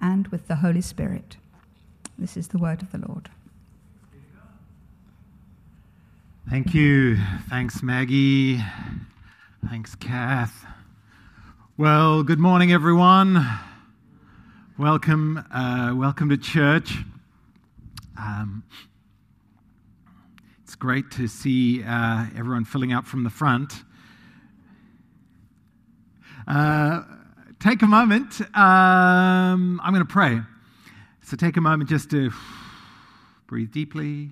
and with the Holy Spirit. This is the word of the Lord. Thank you. Thanks, Maggie. Thanks, Kath. Well, good morning, everyone. Welcome, uh, welcome to church. Um, it's great to see uh, everyone filling up from the front. Uh, take a moment. Um, I'm going to pray. So take a moment just to breathe deeply.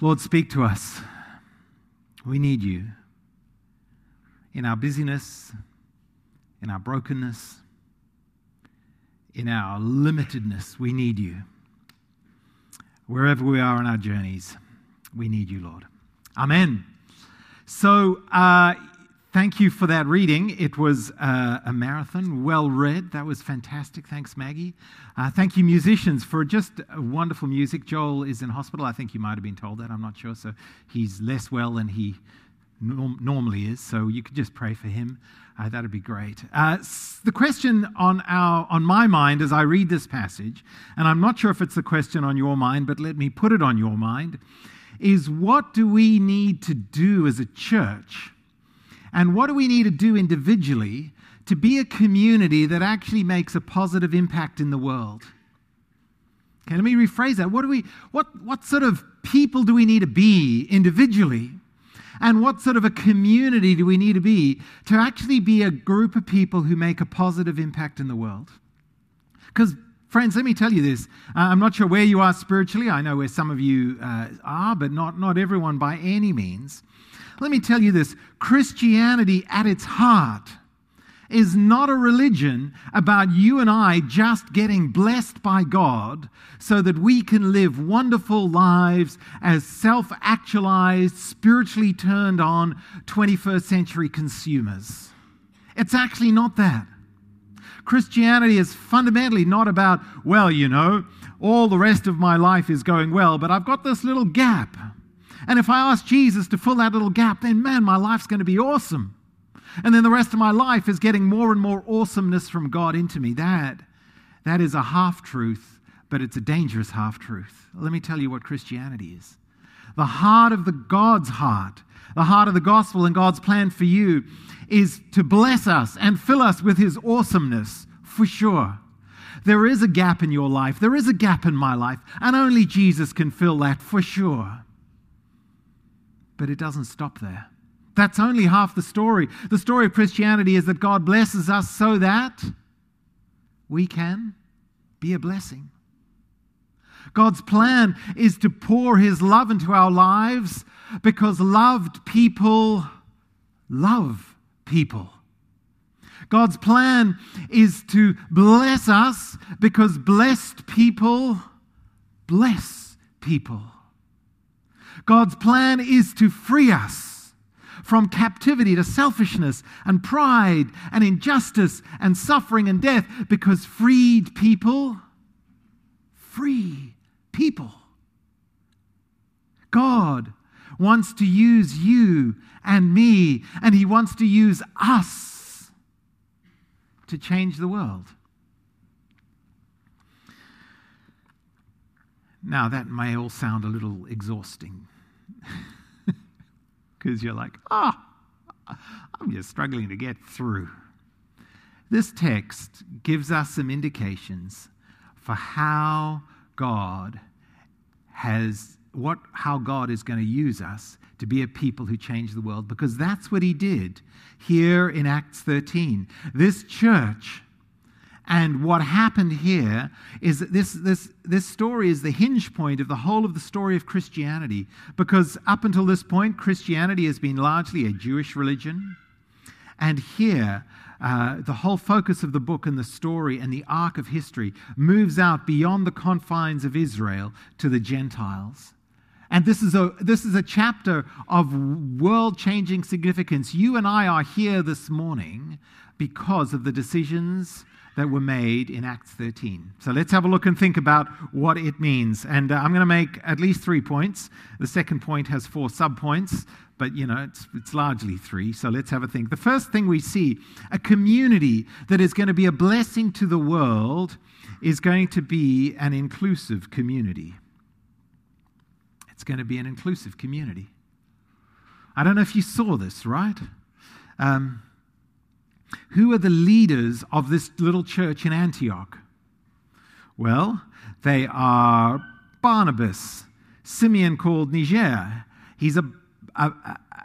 Lord, speak to us. We need you in our busyness, in our brokenness, in our limitedness. We need you. Wherever we are on our journeys, we need you, Lord. Amen. So, uh, Thank you for that reading. It was uh, a marathon, well read. That was fantastic. Thanks, Maggie. Uh, thank you, musicians, for just wonderful music. Joel is in hospital. I think you might have been told that. I'm not sure. So he's less well than he norm- normally is. So you could just pray for him. Uh, that'd be great. Uh, the question on our on my mind as I read this passage, and I'm not sure if it's the question on your mind, but let me put it on your mind, is what do we need to do as a church? And what do we need to do individually to be a community that actually makes a positive impact in the world? Okay, let me rephrase that. What, do we, what, what sort of people do we need to be individually? And what sort of a community do we need to be to actually be a group of people who make a positive impact in the world? Because, friends, let me tell you this. Uh, I'm not sure where you are spiritually. I know where some of you uh, are, but not, not everyone by any means. Let me tell you this Christianity at its heart is not a religion about you and I just getting blessed by God so that we can live wonderful lives as self actualized, spiritually turned on 21st century consumers. It's actually not that. Christianity is fundamentally not about, well, you know, all the rest of my life is going well, but I've got this little gap. And if I ask Jesus to fill that little gap, then man, my life's going to be awesome. And then the rest of my life is getting more and more awesomeness from God into me. That, that is a half truth, but it's a dangerous half truth. Let me tell you what Christianity is. The heart of the God's heart, the heart of the gospel and God's plan for you is to bless us and fill us with his awesomeness for sure. There is a gap in your life. There is a gap in my life, and only Jesus can fill that for sure. But it doesn't stop there. That's only half the story. The story of Christianity is that God blesses us so that we can be a blessing. God's plan is to pour his love into our lives because loved people love people. God's plan is to bless us because blessed people bless people. God's plan is to free us from captivity to selfishness and pride and injustice and suffering and death because freed people free people. God wants to use you and me, and He wants to use us to change the world. Now, that may all sound a little exhausting because you're like, ah, oh, I'm just struggling to get through. This text gives us some indications for how God has what how God is going to use us to be a people who change the world because that's what he did here in Acts 13. This church and what happened here is that this, this, this story is the hinge point of the whole of the story of Christianity. Because up until this point, Christianity has been largely a Jewish religion. And here, uh, the whole focus of the book and the story and the arc of history moves out beyond the confines of Israel to the Gentiles. And this is a, this is a chapter of world changing significance. You and I are here this morning because of the decisions that were made in Acts 13. So let's have a look and think about what it means. And uh, I'm going to make at least three points. The second point has four subpoints, but you know, it's, it's largely three. So let's have a think. The first thing we see a community that is going to be a blessing to the world is going to be an inclusive community. It's going to be an inclusive community. I don't know if you saw this, right? Um, who are the leaders of this little church in Antioch? Well, they are Barnabas, Simeon called Niger. He's a, a,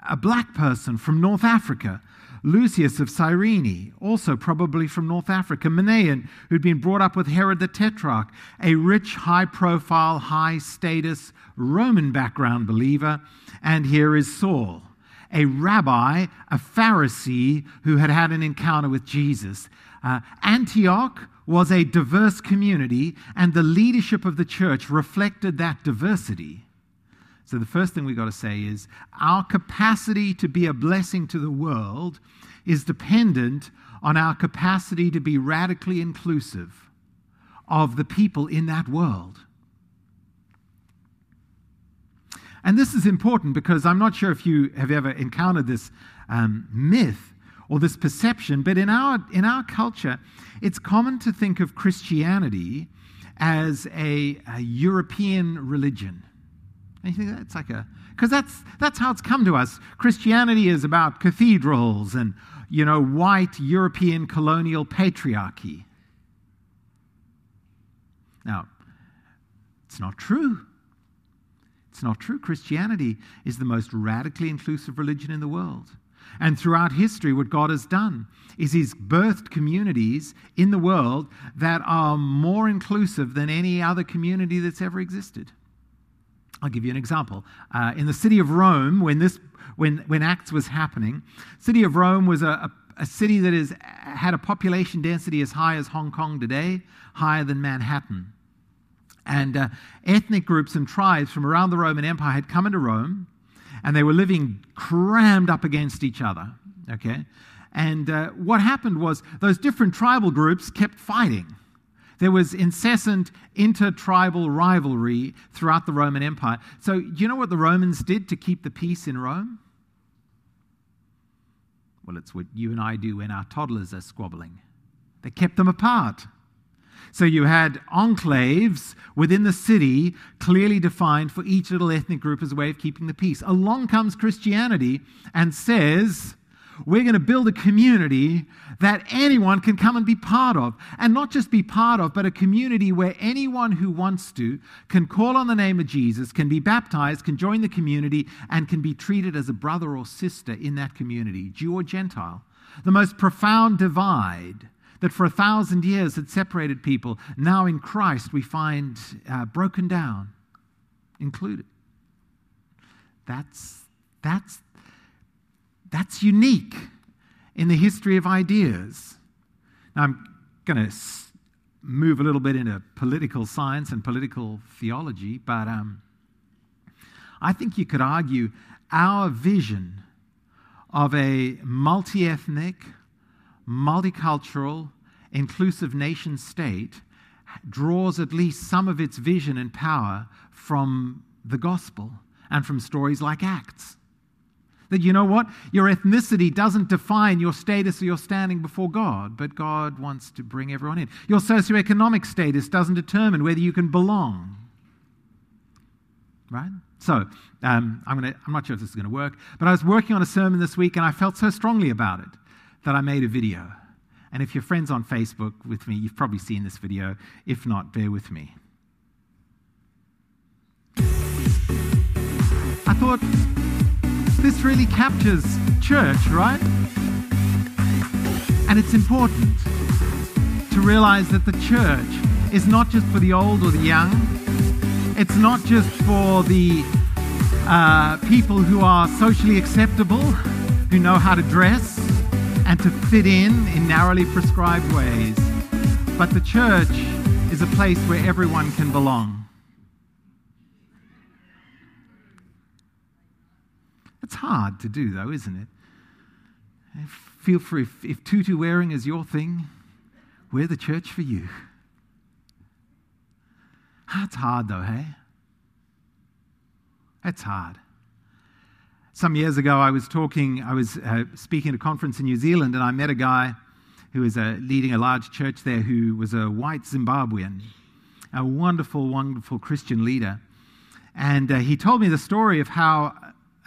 a black person from North Africa. Lucius of Cyrene, also probably from North Africa, Manaen, who'd been brought up with Herod the Tetrarch, a rich, high profile, high status Roman background believer, and here is Saul, a rabbi, a Pharisee who had had an encounter with Jesus. Uh, Antioch was a diverse community, and the leadership of the church reflected that diversity. So, the first thing we've got to say is our capacity to be a blessing to the world is dependent on our capacity to be radically inclusive of the people in that world. And this is important because I'm not sure if you have ever encountered this um, myth or this perception, but in our, in our culture, it's common to think of Christianity as a, a European religion. And you think that's like a, because that's, that's how it's come to us. Christianity is about cathedrals and, you know, white European colonial patriarchy. Now, it's not true. It's not true. Christianity is the most radically inclusive religion in the world. And throughout history, what God has done is He's birthed communities in the world that are more inclusive than any other community that's ever existed. I'll give you an example. Uh, in the city of Rome, when, this, when, when Acts was happening, city of Rome was a, a, a city that is, had a population density as high as Hong Kong today, higher than Manhattan. And uh, ethnic groups and tribes from around the Roman Empire had come into Rome, and they were living crammed up against each other. Okay? And uh, what happened was those different tribal groups kept fighting. There was incessant intertribal rivalry throughout the Roman Empire. So, do you know what the Romans did to keep the peace in Rome? Well, it's what you and I do when our toddlers are squabbling. They kept them apart. So you had enclaves within the city, clearly defined for each little ethnic group as a way of keeping the peace. Along comes Christianity and says, we're going to build a community that anyone can come and be part of. And not just be part of, but a community where anyone who wants to can call on the name of Jesus, can be baptized, can join the community, and can be treated as a brother or sister in that community, Jew or Gentile. The most profound divide that for a thousand years had separated people, now in Christ we find uh, broken down, included. That's, that's, that's unique in the history of ideas. Now, I'm going to move a little bit into political science and political theology, but um, I think you could argue our vision of a multi ethnic, multicultural, inclusive nation state draws at least some of its vision and power from the gospel and from stories like Acts. That you know what? Your ethnicity doesn't define your status or your standing before God, but God wants to bring everyone in. Your socioeconomic status doesn't determine whether you can belong. Right? So, um, I'm, gonna, I'm not sure if this is going to work, but I was working on a sermon this week and I felt so strongly about it that I made a video. And if you're friends on Facebook with me, you've probably seen this video. If not, bear with me. I thought this really captures church, right? And it's important to realize that the church is not just for the old or the young, it's not just for the uh, people who are socially acceptable, who know how to dress and to fit in in narrowly prescribed ways. But the church is a place where everyone can belong. It's hard to do, though, isn't it? Eh, feel free, if, if tutu wearing is your thing, we're the church for you. That's hard though, hey? That's hard. Some years ago, I was talking, I was uh, speaking at a conference in New Zealand, and I met a guy who was uh, leading a large church there who was a white Zimbabwean, a wonderful, wonderful Christian leader. And uh, he told me the story of how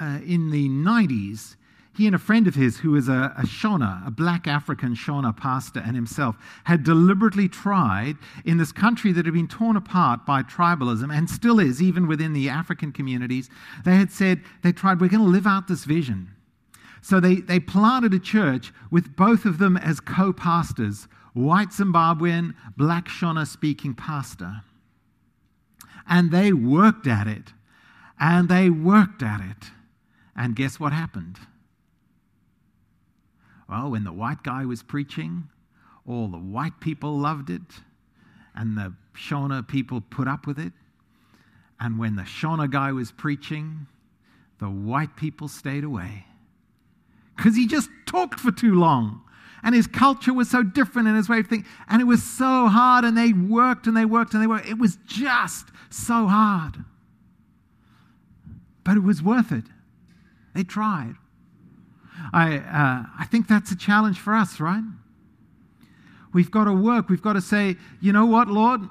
uh, in the 90s, he and a friend of his, who is a, a Shona, a black African Shona pastor, and himself, had deliberately tried in this country that had been torn apart by tribalism and still is, even within the African communities. They had said, they tried, we're going to live out this vision. So they, they planted a church with both of them as co pastors white Zimbabwean, black Shona speaking pastor. And they worked at it, and they worked at it. And guess what happened? Well, when the white guy was preaching, all the white people loved it, and the Shona people put up with it. And when the Shona guy was preaching, the white people stayed away because he just talked for too long. And his culture was so different in his way of thinking. And it was so hard, and they worked and they worked and they worked. It was just so hard. But it was worth it. They tried. I, uh, I think that's a challenge for us, right? We've got to work. We've got to say, you know what, Lord?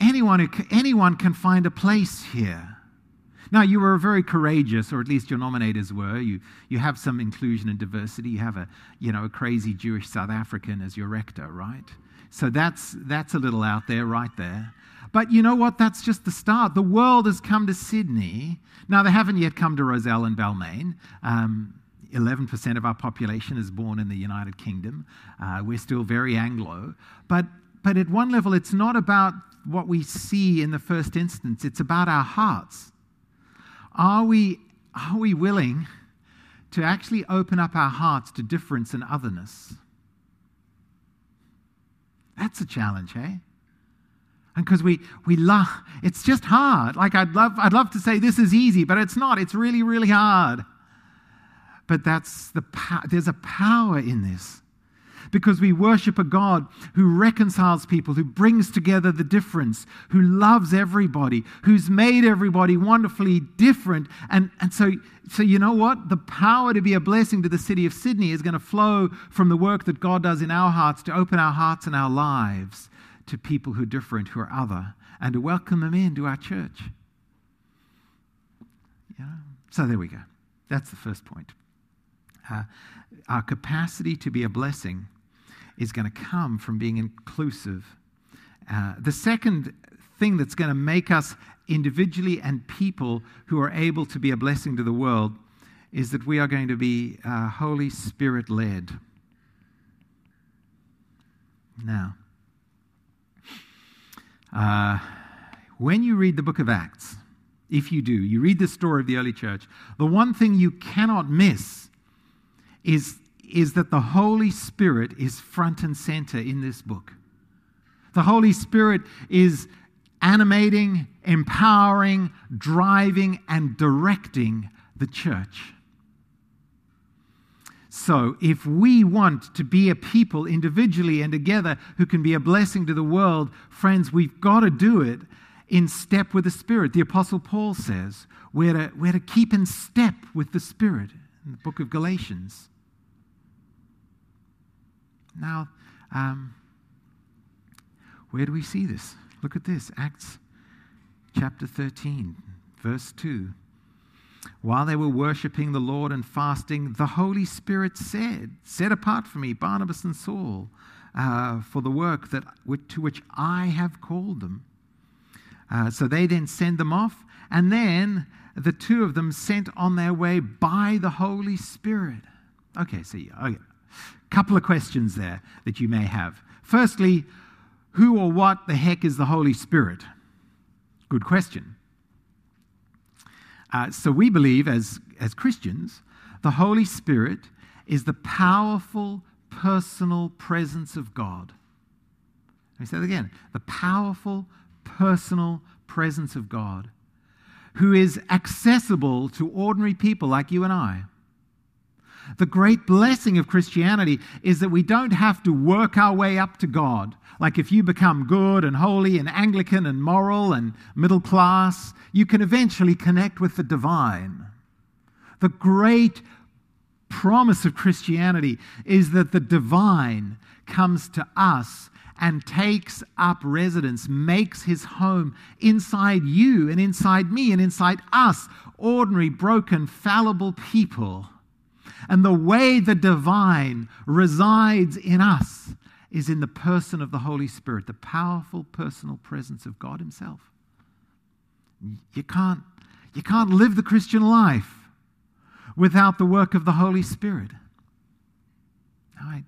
Anyone, anyone can find a place here. Now, you were very courageous, or at least your nominators were. You, you have some inclusion and diversity. You have a, you know, a crazy Jewish South African as your rector, right? So that's, that's a little out there, right there. But you know what? That's just the start. The world has come to Sydney. Now, they haven't yet come to Rozelle and Balmain. Um, 11% of our population is born in the United Kingdom. Uh, we're still very Anglo. But, but at one level, it's not about what we see in the first instance, it's about our hearts. Are we, are we willing to actually open up our hearts to difference and otherness? That's a challenge, hey? And because we, we love, it's just hard. Like I'd love, I'd love to say this is easy, but it's not. It's really, really hard. But that's the, there's a power in this because we worship a God who reconciles people, who brings together the difference, who loves everybody, who's made everybody wonderfully different. And, and so, so, you know what? The power to be a blessing to the city of Sydney is going to flow from the work that God does in our hearts to open our hearts and our lives to people who are different, who are other, and to welcome them into our church. Yeah. So there we go. That's the first point. Uh, our capacity to be a blessing is going to come from being inclusive. Uh, the second thing that's going to make us individually and people who are able to be a blessing to the world is that we are going to be uh, Holy Spirit led. Now, uh, when you read the book of Acts, if you do, you read the story of the early church, the one thing you cannot miss is is that the Holy Spirit is front and center in this book. The Holy Spirit is animating, empowering, driving, and directing the church. So, if we want to be a people individually and together who can be a blessing to the world, friends, we've got to do it in step with the Spirit. The Apostle Paul says we're to, we're to keep in step with the Spirit in the book of Galatians. Now, um, where do we see this? Look at this Acts chapter 13, verse 2. While they were worshiping the Lord and fasting, the Holy Spirit said, Set apart for me Barnabas and Saul uh, for the work that, to which I have called them. Uh, so they then send them off, and then the two of them sent on their way by the Holy Spirit. Okay, so okay, couple of questions there that you may have. Firstly, who or what the heck is the Holy Spirit? Good question. Uh, so we believe as, as Christians, the Holy Spirit is the powerful personal presence of God. Let me say that again. The powerful personal presence of God who is accessible to ordinary people like you and I The great blessing of Christianity is that we don't have to work our way up to God. Like if you become good and holy and Anglican and moral and middle class, you can eventually connect with the divine. The great promise of Christianity is that the divine comes to us and takes up residence, makes his home inside you and inside me and inside us, ordinary, broken, fallible people. And the way the divine resides in us is in the person of the Holy Spirit, the powerful personal presence of God Himself. You can't, you can't live the Christian life without the work of the Holy Spirit. All right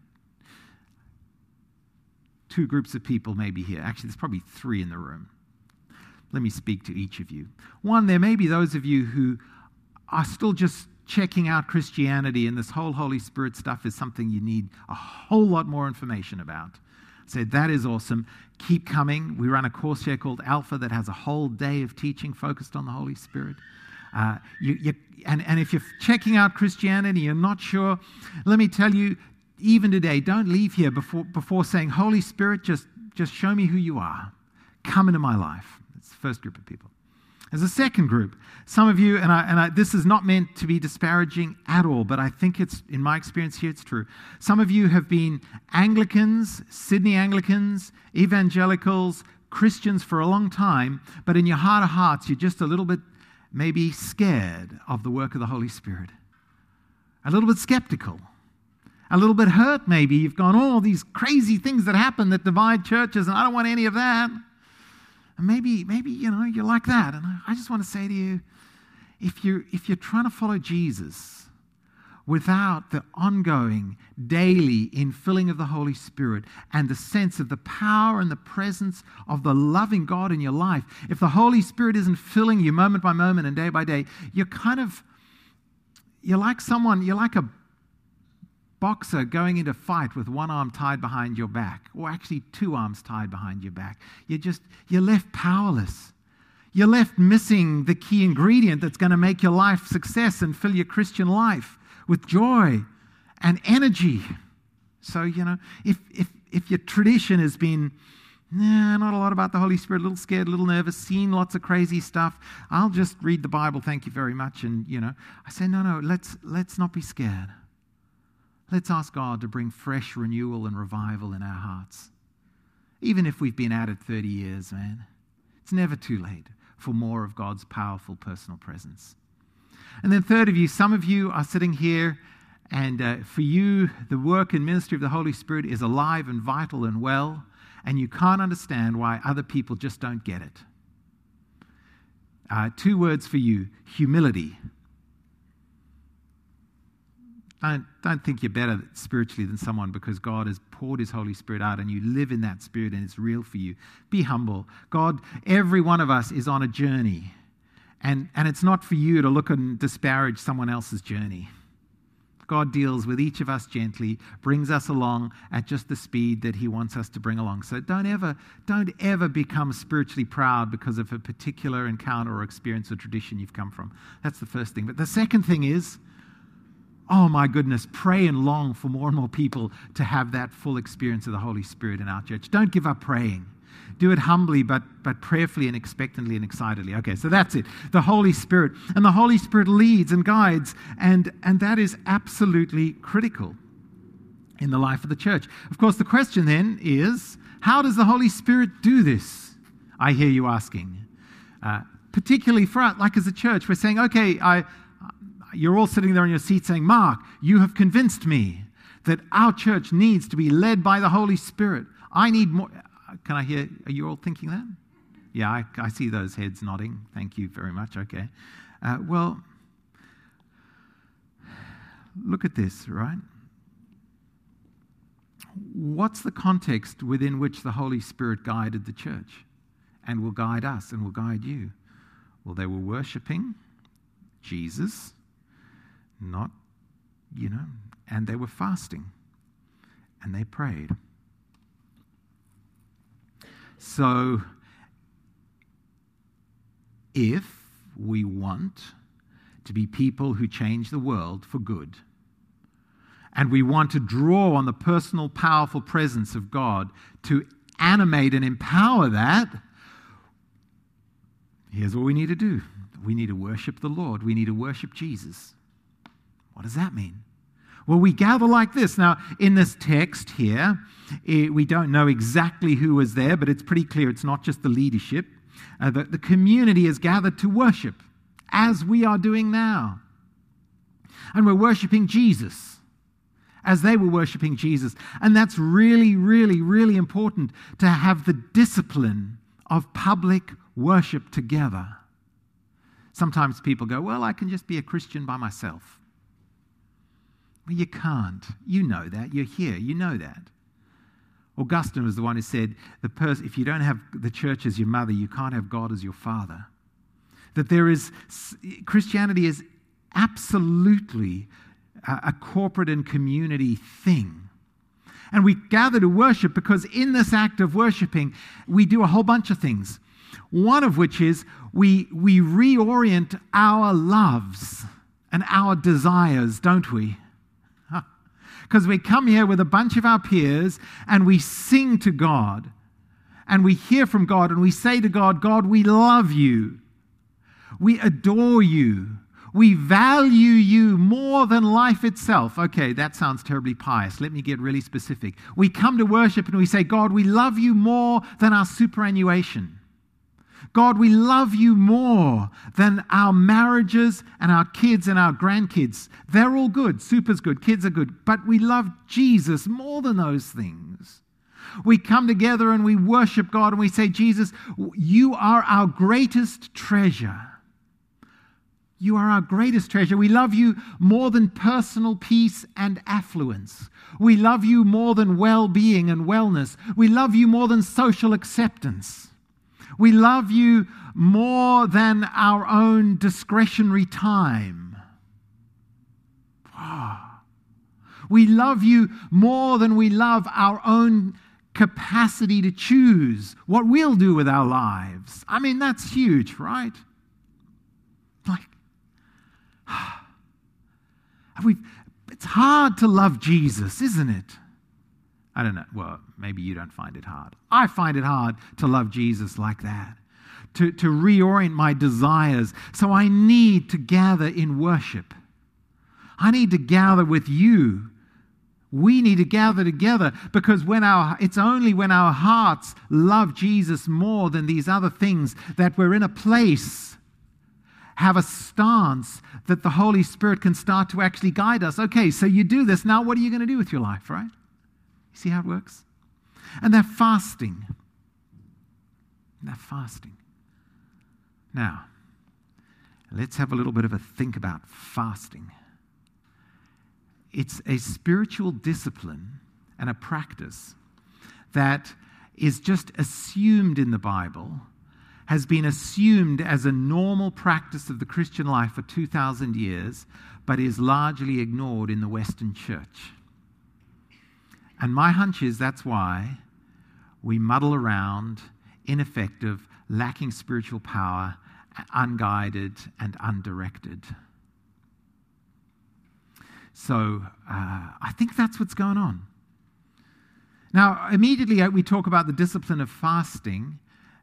two groups of people maybe here. Actually, there's probably three in the room. Let me speak to each of you. One, there may be those of you who are still just checking out Christianity, and this whole Holy Spirit stuff is something you need a whole lot more information about. So that is awesome. Keep coming. We run a course here called Alpha that has a whole day of teaching focused on the Holy Spirit. Uh, you, you, and, and if you're checking out Christianity, you're not sure, let me tell you, even today, don't leave here before, before saying, Holy Spirit, just, just show me who you are. Come into my life. That's the first group of people. There's a second group. Some of you, and, I, and I, this is not meant to be disparaging at all, but I think it's, in my experience here, it's true. Some of you have been Anglicans, Sydney Anglicans, evangelicals, Christians for a long time, but in your heart of hearts, you're just a little bit maybe scared of the work of the Holy Spirit, a little bit skeptical a little bit hurt, maybe. You've gone, oh, these crazy things that happen that divide churches, and I don't want any of that. And maybe, maybe, you know, you're like that. And I just want to say to you, if you're, if you're trying to follow Jesus without the ongoing, daily infilling of the Holy Spirit and the sense of the power and the presence of the loving God in your life, if the Holy Spirit isn't filling you moment by moment and day by day, you're kind of, you're like someone, you're like a boxer going into fight with one arm tied behind your back, or actually two arms tied behind your back. You're just, you're left powerless. You're left missing the key ingredient that's going to make your life success and fill your Christian life with joy and energy. So, you know, if, if, if your tradition has been, nah, not a lot about the Holy Spirit, a little scared, a little nervous, seen lots of crazy stuff, I'll just read the Bible, thank you very much. And, you know, I say, no, no, let's, let's not be scared. Let's ask God to bring fresh renewal and revival in our hearts. Even if we've been at it 30 years, man, it's never too late for more of God's powerful personal presence. And then, third of you, some of you are sitting here, and uh, for you, the work and ministry of the Holy Spirit is alive and vital and well, and you can't understand why other people just don't get it. Uh, two words for you humility don't, don't think you're better spiritually than someone because God has poured His Holy Spirit out and you live in that Spirit and it's real for you. Be humble. God, every one of us is on a journey. And, and it's not for you to look and disparage someone else's journey. God deals with each of us gently, brings us along at just the speed that He wants us to bring along. So don't ever, don't ever become spiritually proud because of a particular encounter or experience or tradition you've come from. That's the first thing. But the second thing is, oh my goodness, pray and long for more and more people to have that full experience of the Holy Spirit in our church. Don't give up praying. Do it humbly, but, but prayerfully and expectantly and excitedly. Okay, so that's it. The Holy Spirit. And the Holy Spirit leads and guides, and, and that is absolutely critical in the life of the church. Of course, the question then is how does the Holy Spirit do this? I hear you asking. Uh, particularly for us, like as a church, we're saying, okay, I, you're all sitting there in your seat saying, Mark, you have convinced me that our church needs to be led by the Holy Spirit. I need more. Can I hear? Are you all thinking that? Yeah, I, I see those heads nodding. Thank you very much. Okay. Uh, well, look at this, right? What's the context within which the Holy Spirit guided the church and will guide us and will guide you? Well, they were worshiping Jesus not, you know, and they were fasting and they prayed. So, if we want to be people who change the world for good, and we want to draw on the personal, powerful presence of God to animate and empower that, here's what we need to do we need to worship the Lord, we need to worship Jesus. What does that mean? Well, we gather like this. Now, in this text here, it, we don't know exactly who was there, but it's pretty clear it's not just the leadership. Uh, the, the community is gathered to worship, as we are doing now. And we're worshiping Jesus as they were worshiping Jesus. And that's really, really, really important to have the discipline of public worship together. Sometimes people go, Well, I can just be a Christian by myself. Well, you can't. You know that. You're here. You know that. Augustine was the one who said, the pers- if you don't have the church as your mother, you can't have God as your father. That there is, Christianity is absolutely a, a corporate and community thing. And we gather to worship because in this act of worshiping, we do a whole bunch of things. One of which is we, we reorient our loves and our desires, don't we? Because we come here with a bunch of our peers and we sing to God and we hear from God and we say to God, God, we love you. We adore you. We value you more than life itself. Okay, that sounds terribly pious. Let me get really specific. We come to worship and we say, God, we love you more than our superannuation. God, we love you more than our marriages and our kids and our grandkids. They're all good. Super's good. Kids are good. But we love Jesus more than those things. We come together and we worship God and we say, Jesus, you are our greatest treasure. You are our greatest treasure. We love you more than personal peace and affluence. We love you more than well being and wellness. We love you more than social acceptance. We love you more than our own discretionary time. We love you more than we love our own capacity to choose what we'll do with our lives. I mean, that's huge, right? Like, we it's hard to love Jesus, isn't it? I don't know. Well, maybe you don't find it hard. I find it hard to love Jesus like that, to, to reorient my desires. So I need to gather in worship. I need to gather with you. We need to gather together because when our, it's only when our hearts love Jesus more than these other things that we're in a place have a stance that the Holy Spirit can start to actually guide us. Okay, so you do this. Now, what are you going to do with your life, right? See how it works? And they're fasting. They're fasting. Now, let's have a little bit of a think about fasting. It's a spiritual discipline and a practice that is just assumed in the Bible has been assumed as a normal practice of the Christian life for 2,000 years, but is largely ignored in the Western church. And my hunch is that's why we muddle around, ineffective, lacking spiritual power, unguided, and undirected. So uh, I think that's what's going on. Now, immediately uh, we talk about the discipline of fasting.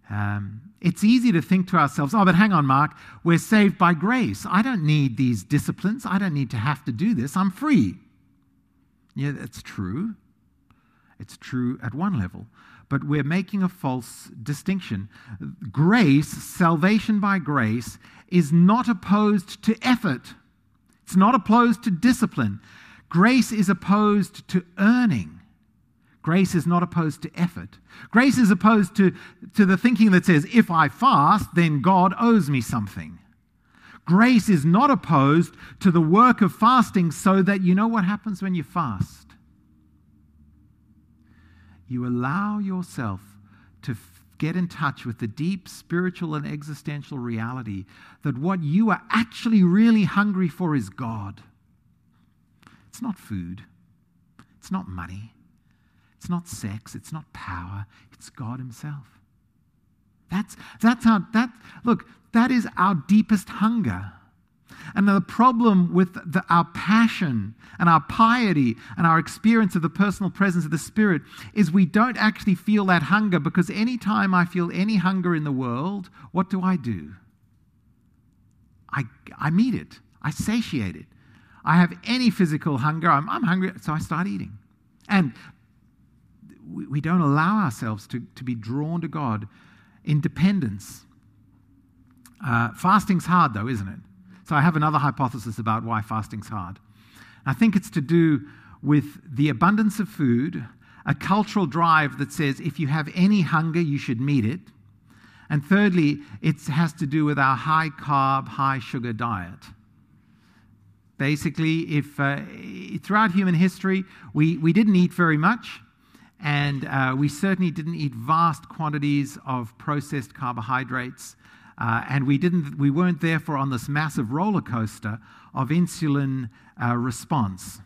Um, it's easy to think to ourselves, oh, but hang on, Mark, we're saved by grace. I don't need these disciplines. I don't need to have to do this. I'm free. Yeah, that's true. It's true at one level. But we're making a false distinction. Grace, salvation by grace, is not opposed to effort, it's not opposed to discipline. Grace is opposed to earning. Grace is not opposed to effort. Grace is opposed to, to the thinking that says, if I fast, then God owes me something. Grace is not opposed to the work of fasting so that you know what happens when you fast? You allow yourself to get in touch with the deep spiritual and existential reality that what you are actually really hungry for is God. It's not food, it's not money, it's not sex, it's not power, it's God Himself. That's, that's our, that, look, that is our deepest hunger. And the problem with the, our passion and our piety and our experience of the personal presence of the Spirit is we don't actually feel that hunger because anytime I feel any hunger in the world, what do I do? I, I meet it, I satiate it. I have any physical hunger, I'm, I'm hungry, so I start eating. And we, we don't allow ourselves to, to be drawn to God in dependence. Uh, fasting's hard, though, isn't it? So I have another hypothesis about why fasting's hard. I think it's to do with the abundance of food, a cultural drive that says if you have any hunger, you should meet it. And thirdly, it has to do with our high carb, high sugar diet. Basically, if uh, throughout human history we, we didn't eat very much, and uh, we certainly didn't eat vast quantities of processed carbohydrates, uh, and we, didn't, we weren't therefore on this massive roller coaster of insulin uh, response,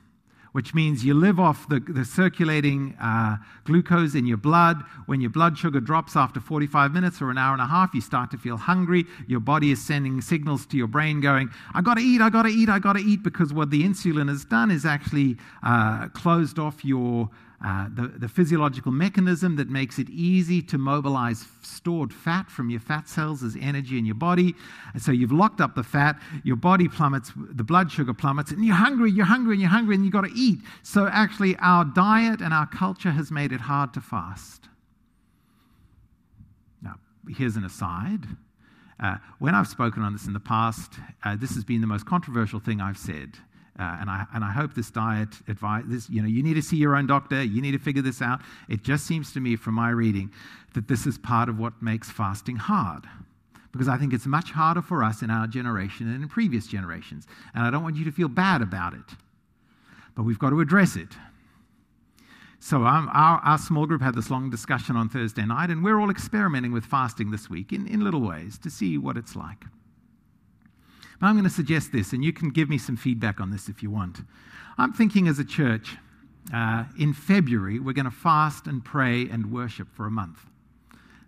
which means you live off the, the circulating uh, glucose in your blood. When your blood sugar drops after 45 minutes or an hour and a half, you start to feel hungry. Your body is sending signals to your brain going, I gotta eat, I gotta eat, I gotta eat, because what the insulin has done is actually uh, closed off your uh, the, the physiological mechanism that makes it easy to mobilize stored fat from your fat cells as energy in your body. And so you've locked up the fat, your body plummets, the blood sugar plummets, and you're hungry, you're hungry, and you're hungry, and you've got to eat. So actually, our diet and our culture has made it hard to fast. Now, here's an aside. Uh, when I've spoken on this in the past, uh, this has been the most controversial thing I've said. Uh, and, I, and I hope this diet advice, this, you know, you need to see your own doctor, you need to figure this out. It just seems to me from my reading that this is part of what makes fasting hard. Because I think it's much harder for us in our generation than in previous generations. And I don't want you to feel bad about it. But we've got to address it. So our, our, small group had this long discussion on Thursday night, and we're all experimenting with fasting this week in, in little ways to see what it's like. But I'm going to suggest this, and you can give me some feedback on this if you want. I'm thinking as a church, uh, in February, we're going to fast and pray and worship for a month.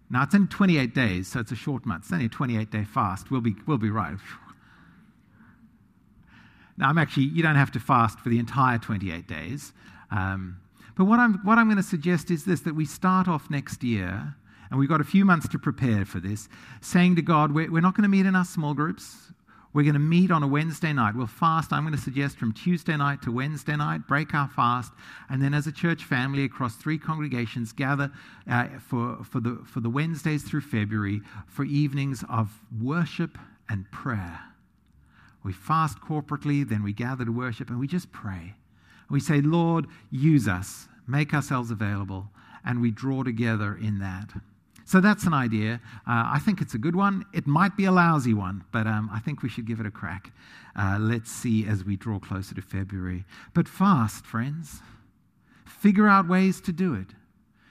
Now, it's in 28 days, so it's a short month. It's only a 28 day fast. We'll be, we'll be right. Now, I'm actually, you don't have to fast for the entire 28 days. Um, but what I'm, what I'm going to suggest is this that we start off next year, and we've got a few months to prepare for this, saying to God, we're, we're not going to meet in our small groups. We're going to meet on a Wednesday night. We'll fast, I'm going to suggest, from Tuesday night to Wednesday night, break our fast, and then as a church family across three congregations, gather uh, for, for, the, for the Wednesdays through February for evenings of worship and prayer. We fast corporately, then we gather to worship, and we just pray. We say, Lord, use us, make ourselves available, and we draw together in that. So that's an idea. Uh, I think it's a good one. It might be a lousy one, but um, I think we should give it a crack. Uh, let's see as we draw closer to February. But fast, friends. Figure out ways to do it.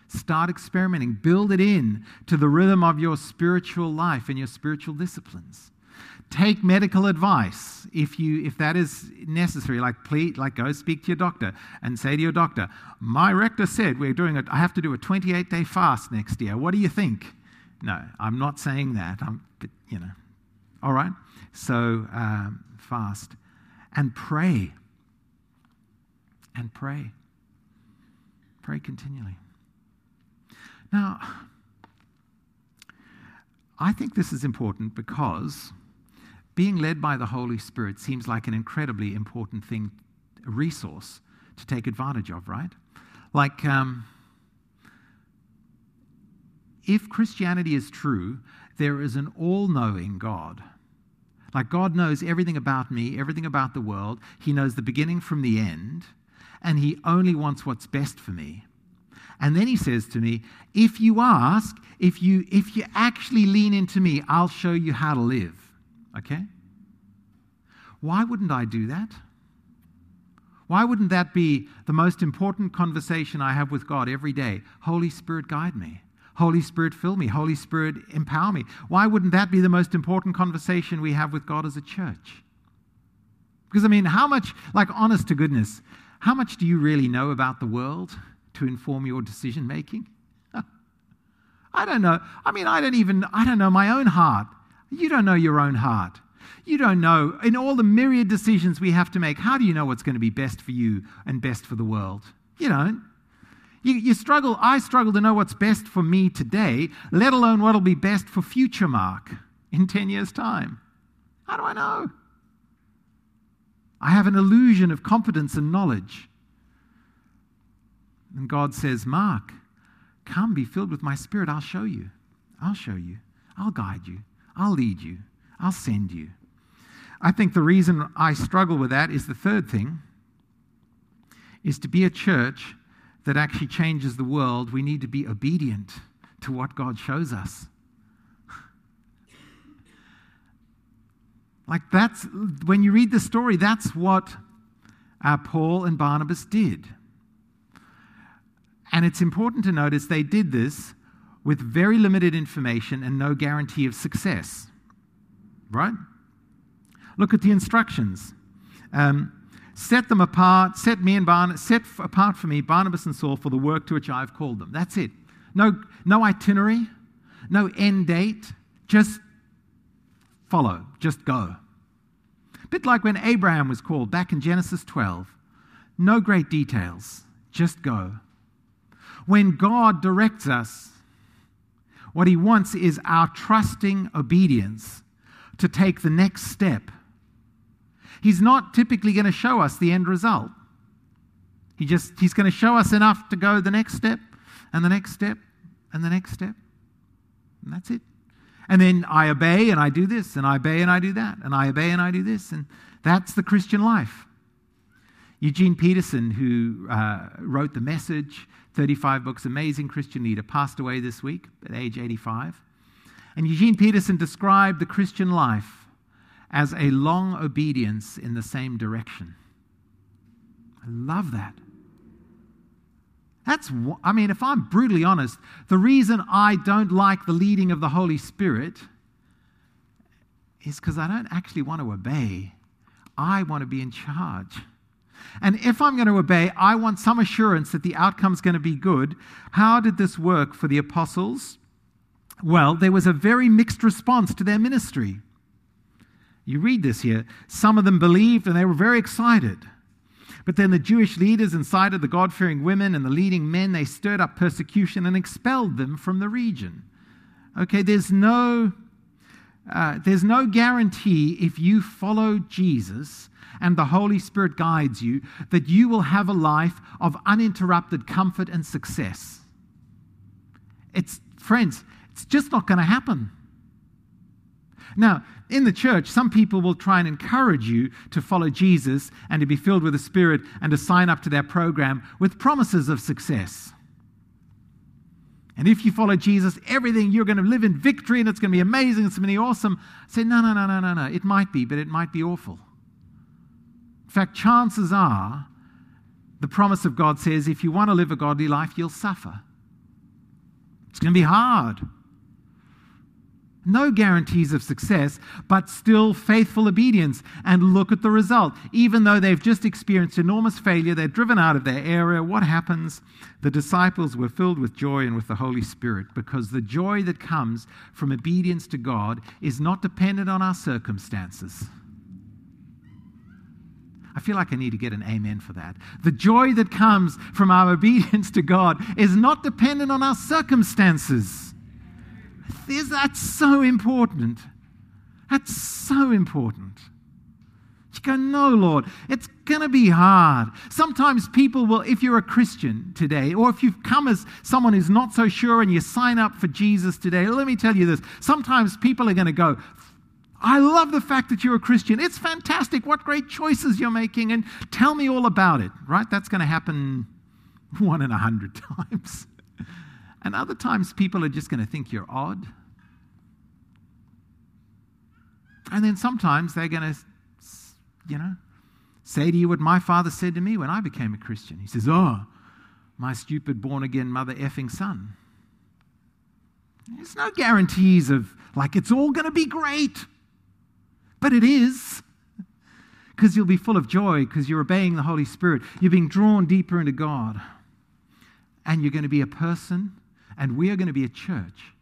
Start experimenting. Build it in to the rhythm of your spiritual life and your spiritual disciplines take medical advice if you if that is necessary. Like please like go speak to your doctor and say to your doctor my rector said we're doing it i have to do a 28 day fast next year. What do you think? No i'm not saying that. I'm you know. All right? So um, fast. And pray. And pray. Pray continually. Now i think this is important because being led by the Holy Spirit seems like an incredibly important thing, a resource to take advantage of, right? Like, um, if Christianity is true, there is an all knowing God. Like, God knows everything about me, everything about the world. He knows the beginning from the end, and He only wants what's best for me. And then He says to me, If you ask, if you, if you actually lean into me, I'll show you how to live. Okay? Why wouldn't I do that? Why wouldn't that be the most important conversation I have with God every day? Holy Spirit, guide me. Holy Spirit, fill me. Holy Spirit, empower me. Why wouldn't that be the most important conversation we have with God as a church? Because, I mean, how much, like, honest to goodness, how much do you really know about the world to inform your decision making? I don't know. I mean, I don't even, I don't know my own heart. You don't know your own heart. You don't know. In all the myriad decisions we have to make, how do you know what's going to be best for you and best for the world? You don't. You, you struggle, I struggle to know what's best for me today, let alone what'll be best for future Mark in 10 years' time. How do I know? I have an illusion of competence and knowledge. And God says, Mark, come be filled with my spirit. I'll show you. I'll show you. I'll guide you. I'll lead you. I'll send you. I think the reason I struggle with that is the third thing is to be a church that actually changes the world, we need to be obedient to what God shows us. like that's when you read the story, that's what uh, Paul and Barnabas did. And it's important to notice they did this with very limited information and no guarantee of success. Right? Look at the instructions. Um, set them apart, set me and Barnabas, set apart for me Barnabas and Saul for the work to which I have called them. That's it. No, no itinerary, no end date. Just follow, just go. Bit like when Abraham was called back in Genesis 12. No great details, just go. When God directs us, what he wants is our trusting obedience to take the next step. He's not typically going to show us the end result. He just he's going to show us enough to go the next step and the next step and the next step. And that's it. And then I obey and I do this and I obey and I do that and I obey and I do this and that's the Christian life. Eugene Peterson, who uh, wrote the message, 35 books, amazing Christian leader, passed away this week at age 85. And Eugene Peterson described the Christian life as a long obedience in the same direction. I love that. That's, I mean, if I'm brutally honest, the reason I don't like the leading of the Holy Spirit is because I don't actually want to obey. I want to be in charge. And if I'm going to obey, I want some assurance that the outcome's going to be good. How did this work for the apostles? Well, there was a very mixed response to their ministry. You read this here. Some of them believed and they were very excited. But then the Jewish leaders incited the God fearing women and the leading men. They stirred up persecution and expelled them from the region. Okay, there's no, uh, there's no guarantee if you follow Jesus and the Holy Spirit guides you, that you will have a life of uninterrupted comfort and success. It's, friends, it's just not going to happen. Now, in the church, some people will try and encourage you to follow Jesus and to be filled with the Spirit and to sign up to their program with promises of success. And if you follow Jesus, everything you're going to live in victory and it's going to be amazing, it's going to be awesome. say, no, no, no, no, no, no. It might be, but it might be awful. In fact, chances are the promise of God says if you want to live a godly life, you'll suffer. It's going to be hard. No guarantees of success, but still faithful obedience. And look at the result. Even though they've just experienced enormous failure, they're driven out of their area. What happens? The disciples were filled with joy and with the Holy Spirit because the joy that comes from obedience to God is not dependent on our circumstances. I feel like I need to get an amen for that. The joy that comes from our obedience to God is not dependent on our circumstances. That's so important. That's so important. You go, no, Lord, it's going to be hard. Sometimes people will, if you're a Christian today, or if you've come as someone who's not so sure and you sign up for Jesus today, let me tell you this. Sometimes people are going to go, I love the fact that you're a Christian. It's fantastic. What great choices you're making. And tell me all about it, right? That's going to happen one in a hundred times. And other times, people are just going to think you're odd. And then sometimes they're going to, you know, say to you what my father said to me when I became a Christian. He says, Oh, my stupid born again mother effing son. There's no guarantees of, like, it's all going to be great. But it is. Because you'll be full of joy because you're obeying the Holy Spirit. You're being drawn deeper into God. And you're going to be a person, and we are going to be a church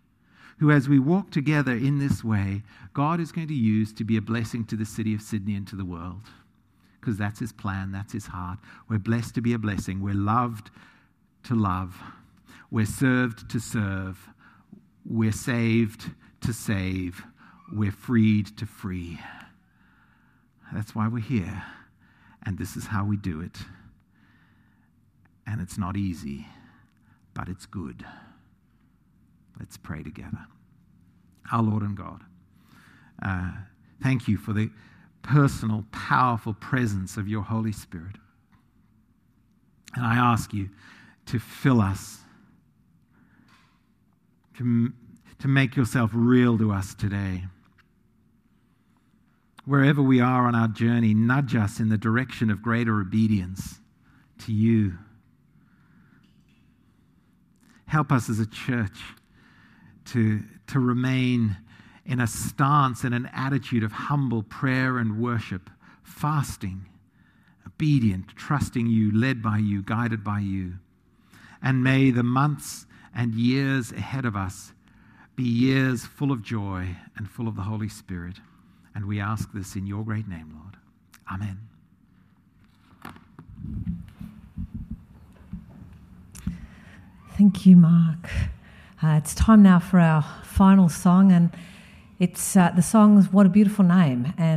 who, as we walk together in this way, God is going to use to be a blessing to the city of Sydney and to the world. Because that's his plan, that's his heart. We're blessed to be a blessing. We're loved to love. We're served to serve. We're saved to save. We're freed to free. That's why we're here. And this is how we do it. And it's not easy, but it's good. Let's pray together. Our Lord and God, uh, thank you for the personal, powerful presence of your Holy Spirit. And I ask you to fill us, to, to make yourself real to us today. Wherever we are on our journey, nudge us in the direction of greater obedience to you. Help us as a church to, to remain in a stance and an attitude of humble prayer and worship, fasting, obedient, trusting you, led by you, guided by you. And may the months and years ahead of us be years full of joy and full of the Holy Spirit. And we ask this in your great name, Lord. Amen. Thank you, Mark. Uh, it's time now for our final song, and it's uh, the song's "What a Beautiful Name." And